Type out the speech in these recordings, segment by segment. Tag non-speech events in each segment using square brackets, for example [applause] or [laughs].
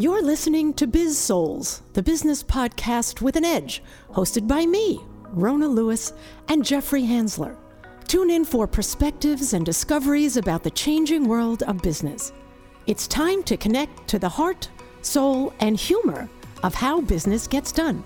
You're listening to Biz Souls, the business podcast with an edge, hosted by me, Rona Lewis, and Jeffrey Hansler. Tune in for perspectives and discoveries about the changing world of business. It's time to connect to the heart, soul, and humor of how business gets done.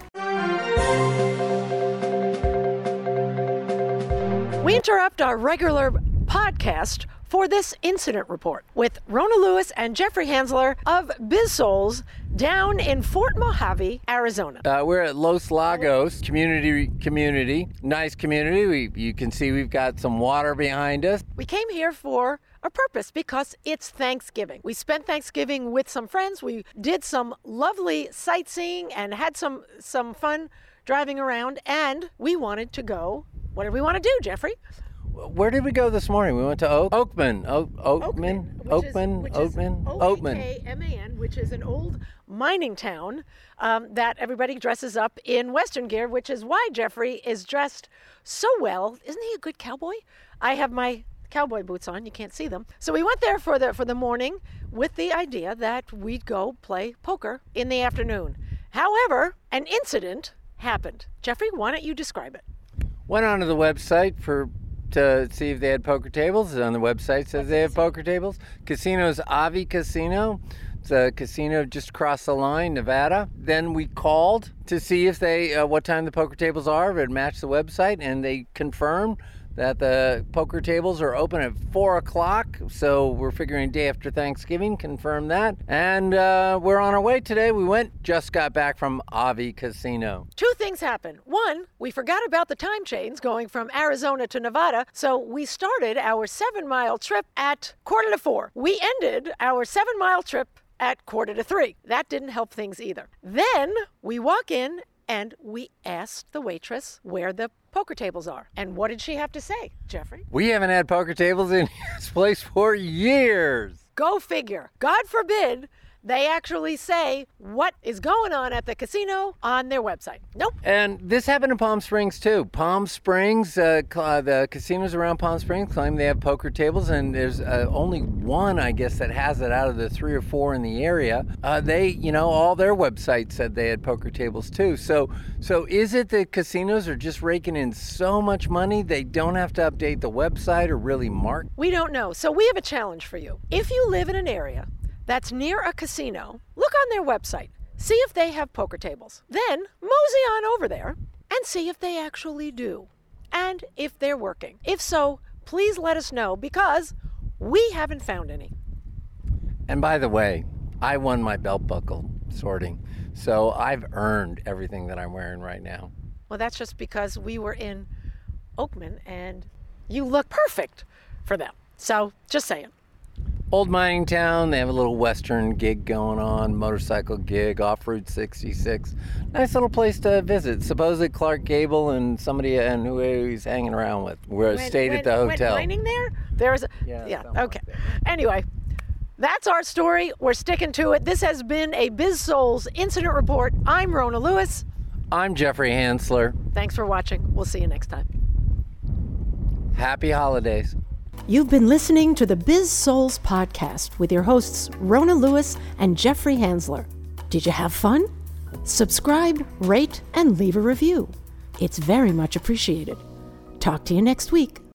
We interrupt our regular podcast for this incident report with Rona Lewis and Jeffrey Hansler of BizSouls down in Fort Mojave, Arizona. Uh, we're at Los Lagos community community, nice community. We, you can see we've got some water behind us. We came here for a purpose because it's Thanksgiving. We spent Thanksgiving with some friends. We did some lovely sightseeing and had some some fun driving around and we wanted to go. What did we want to do, Jeffrey? Where did we go this morning? We went to Oak, Oakman. Oak, Oakman. Oakman. Oakman. Oakman. O-A-K-M-A-N, which is an old mining town um, that everybody dresses up in Western gear, which is why Jeffrey is dressed so well. Isn't he a good cowboy? I have my cowboy boots on. You can't see them. So we went there for the for the morning with the idea that we'd go play poker in the afternoon. However, an incident happened. Jeffrey, why don't you describe it? Went onto the website for to see if they had poker tables. On the website says they have poker tables. Casino's Avi Casino. It's a casino just across the line, Nevada. Then we called to see if they uh, what time the poker tables are. It matched the website, and they confirmed that the poker tables are open at four o'clock. So we're figuring day after Thanksgiving, confirm that. And uh, we're on our way today. We went, just got back from Avi Casino. Two things happened. One, we forgot about the time chains going from Arizona to Nevada. So we started our seven mile trip at quarter to four. We ended our seven mile trip at quarter to three. That didn't help things either. Then we walk in and we asked the waitress where the poker tables are. And what did she have to say, Jeffrey? We haven't had poker tables in [laughs] this place for years. Go figure. God forbid they actually say what is going on at the casino on their website. Nope. And this happened in Palm Springs too. Palm Springs, uh, uh, the casinos around Palm Springs claim they have poker tables, and there's uh, only one, I guess, that has it out of the three or four in the area. Uh, they, you know, all their websites said they had poker tables too. So, so is it that casinos are just raking in so much money they don't have to update the website or really mark? We don't know. So we have a challenge for you. If you live in an area that's near a casino, look on their website, see if they have poker tables. Then mosey on over there and see if they actually do and if they're working. If so, please let us know because we haven't found any. And by the way, I won my belt buckle sorting, so I've earned everything that I'm wearing right now. Well, that's just because we were in Oakman and you look perfect for them. So, just saying. Old mining town. They have a little western gig going on, motorcycle gig off Route 66. Nice little place to visit. Supposedly Clark Gable and somebody and who he's hanging around with. We're When- stayed when- at the hotel. When mining there? There's a, Yeah, yeah, okay. like Anyway, that's our story. We're sticking to it. This has been a Biz Souls incident report. I'm Rona Lewis. I'm Jeffrey Hansler. Thanks for watching. We'll see you next time. Happy holidays. You've been listening to the Biz Souls podcast with your hosts Rona Lewis and Jeffrey Hansler. Did you have fun? Subscribe, rate, and leave a review. It's very much appreciated. Talk to you next week.